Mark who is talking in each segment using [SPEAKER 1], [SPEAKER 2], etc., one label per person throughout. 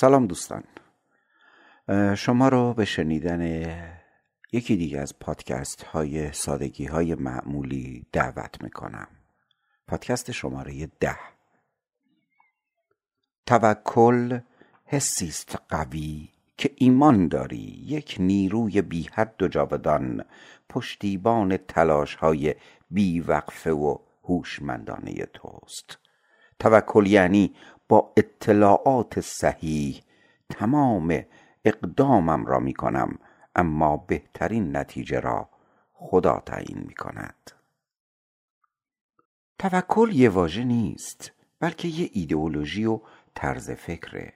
[SPEAKER 1] سلام دوستان. شما رو به شنیدن یکی دیگه از پادکست های سادگی های معمولی دعوت می‌کنم. پادکست شماره ده. توکل حسیست قوی که ایمان داری یک نیروی بی حد و جاودان پشتیبان تلاش های بی وقفه و هوشمندانه توست. توکل یعنی با اطلاعات صحیح تمام اقدامم را می کنم اما بهترین نتیجه را خدا تعیین می کند توکل یه واژه نیست بلکه یه ایدئولوژی و طرز فکره.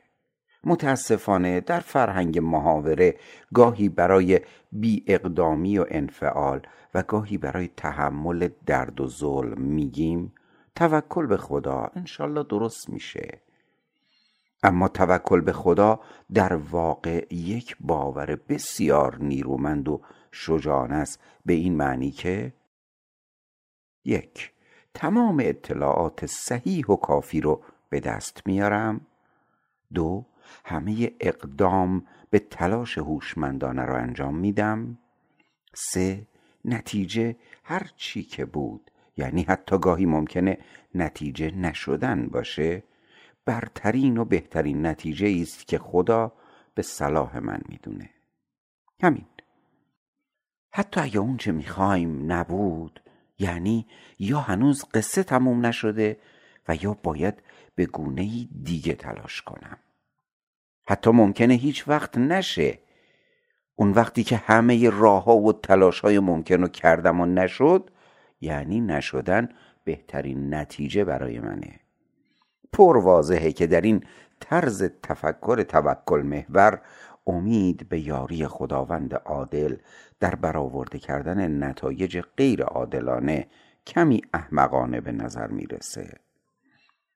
[SPEAKER 1] متاسفانه در فرهنگ محاوره گاهی برای بی اقدامی و انفعال و گاهی برای تحمل درد و ظلم میگیم توکل به خدا انشالله درست میشه. اما توکل به خدا در واقع یک باور بسیار نیرومند و شجاعانه است. به این معنی که یک تمام اطلاعات صحیح و کافی رو به دست میارم. دو همه اقدام به تلاش هوشمندانه را انجام میدم. سه نتیجه هر چی که بود یعنی حتی گاهی ممکنه نتیجه نشدن باشه برترین و بهترین نتیجه است که خدا به صلاح من می‌دونه. همین. حتی اگه اون چه می‌خوایم نبود یعنی یا هنوز قصه تموم نشده و یا باید به گونه دیگه تلاش کنم. حتی ممکنه هیچ وقت نشه. اون وقتی که همه راه ها و تلاش های ممکن رو کردم و نشد یعنی نشدن بهترین نتیجه برای منه. پر واضحه که در این طرز تفکر توکل محور امید به یاری خداوند عادل در برآورده کردن نتایج غیر عادلانه کمی احمقانه به نظر می‌رسه.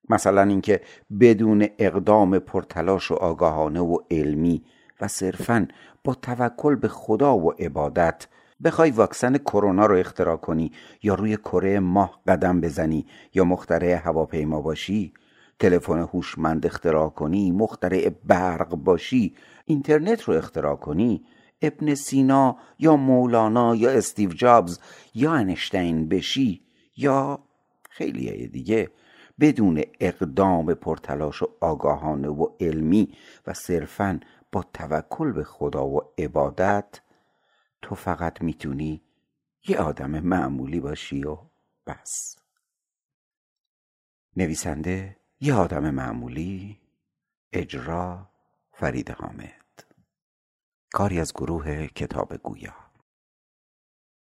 [SPEAKER 1] مثلا اینکه بدون اقدام پرتلاش و آگاهانه و علمی و صرفا با توکل به خدا و عبادت بخوای واکسن کرونا رو اختراع کنی یا روی کره ماه قدم بزنی یا مخترع هواپیما باشی تلفن هوشمند اختراع کنی مخترع برق باشی اینترنت رو اختراع کنی ابن سینا یا مولانا یا استیو جابز یا انشتین بشی یا خیلی دیگه. بدون اقدام پرتلاش و آگاهانه و علمی و صرفا با توکل به خدا و عبادت تو فقط می‌تونی یه آدم معمولی باشی و بس. نویسنده یه آدم معمولی اجرا فرید حامد. کاری از گروه کتاب گویا.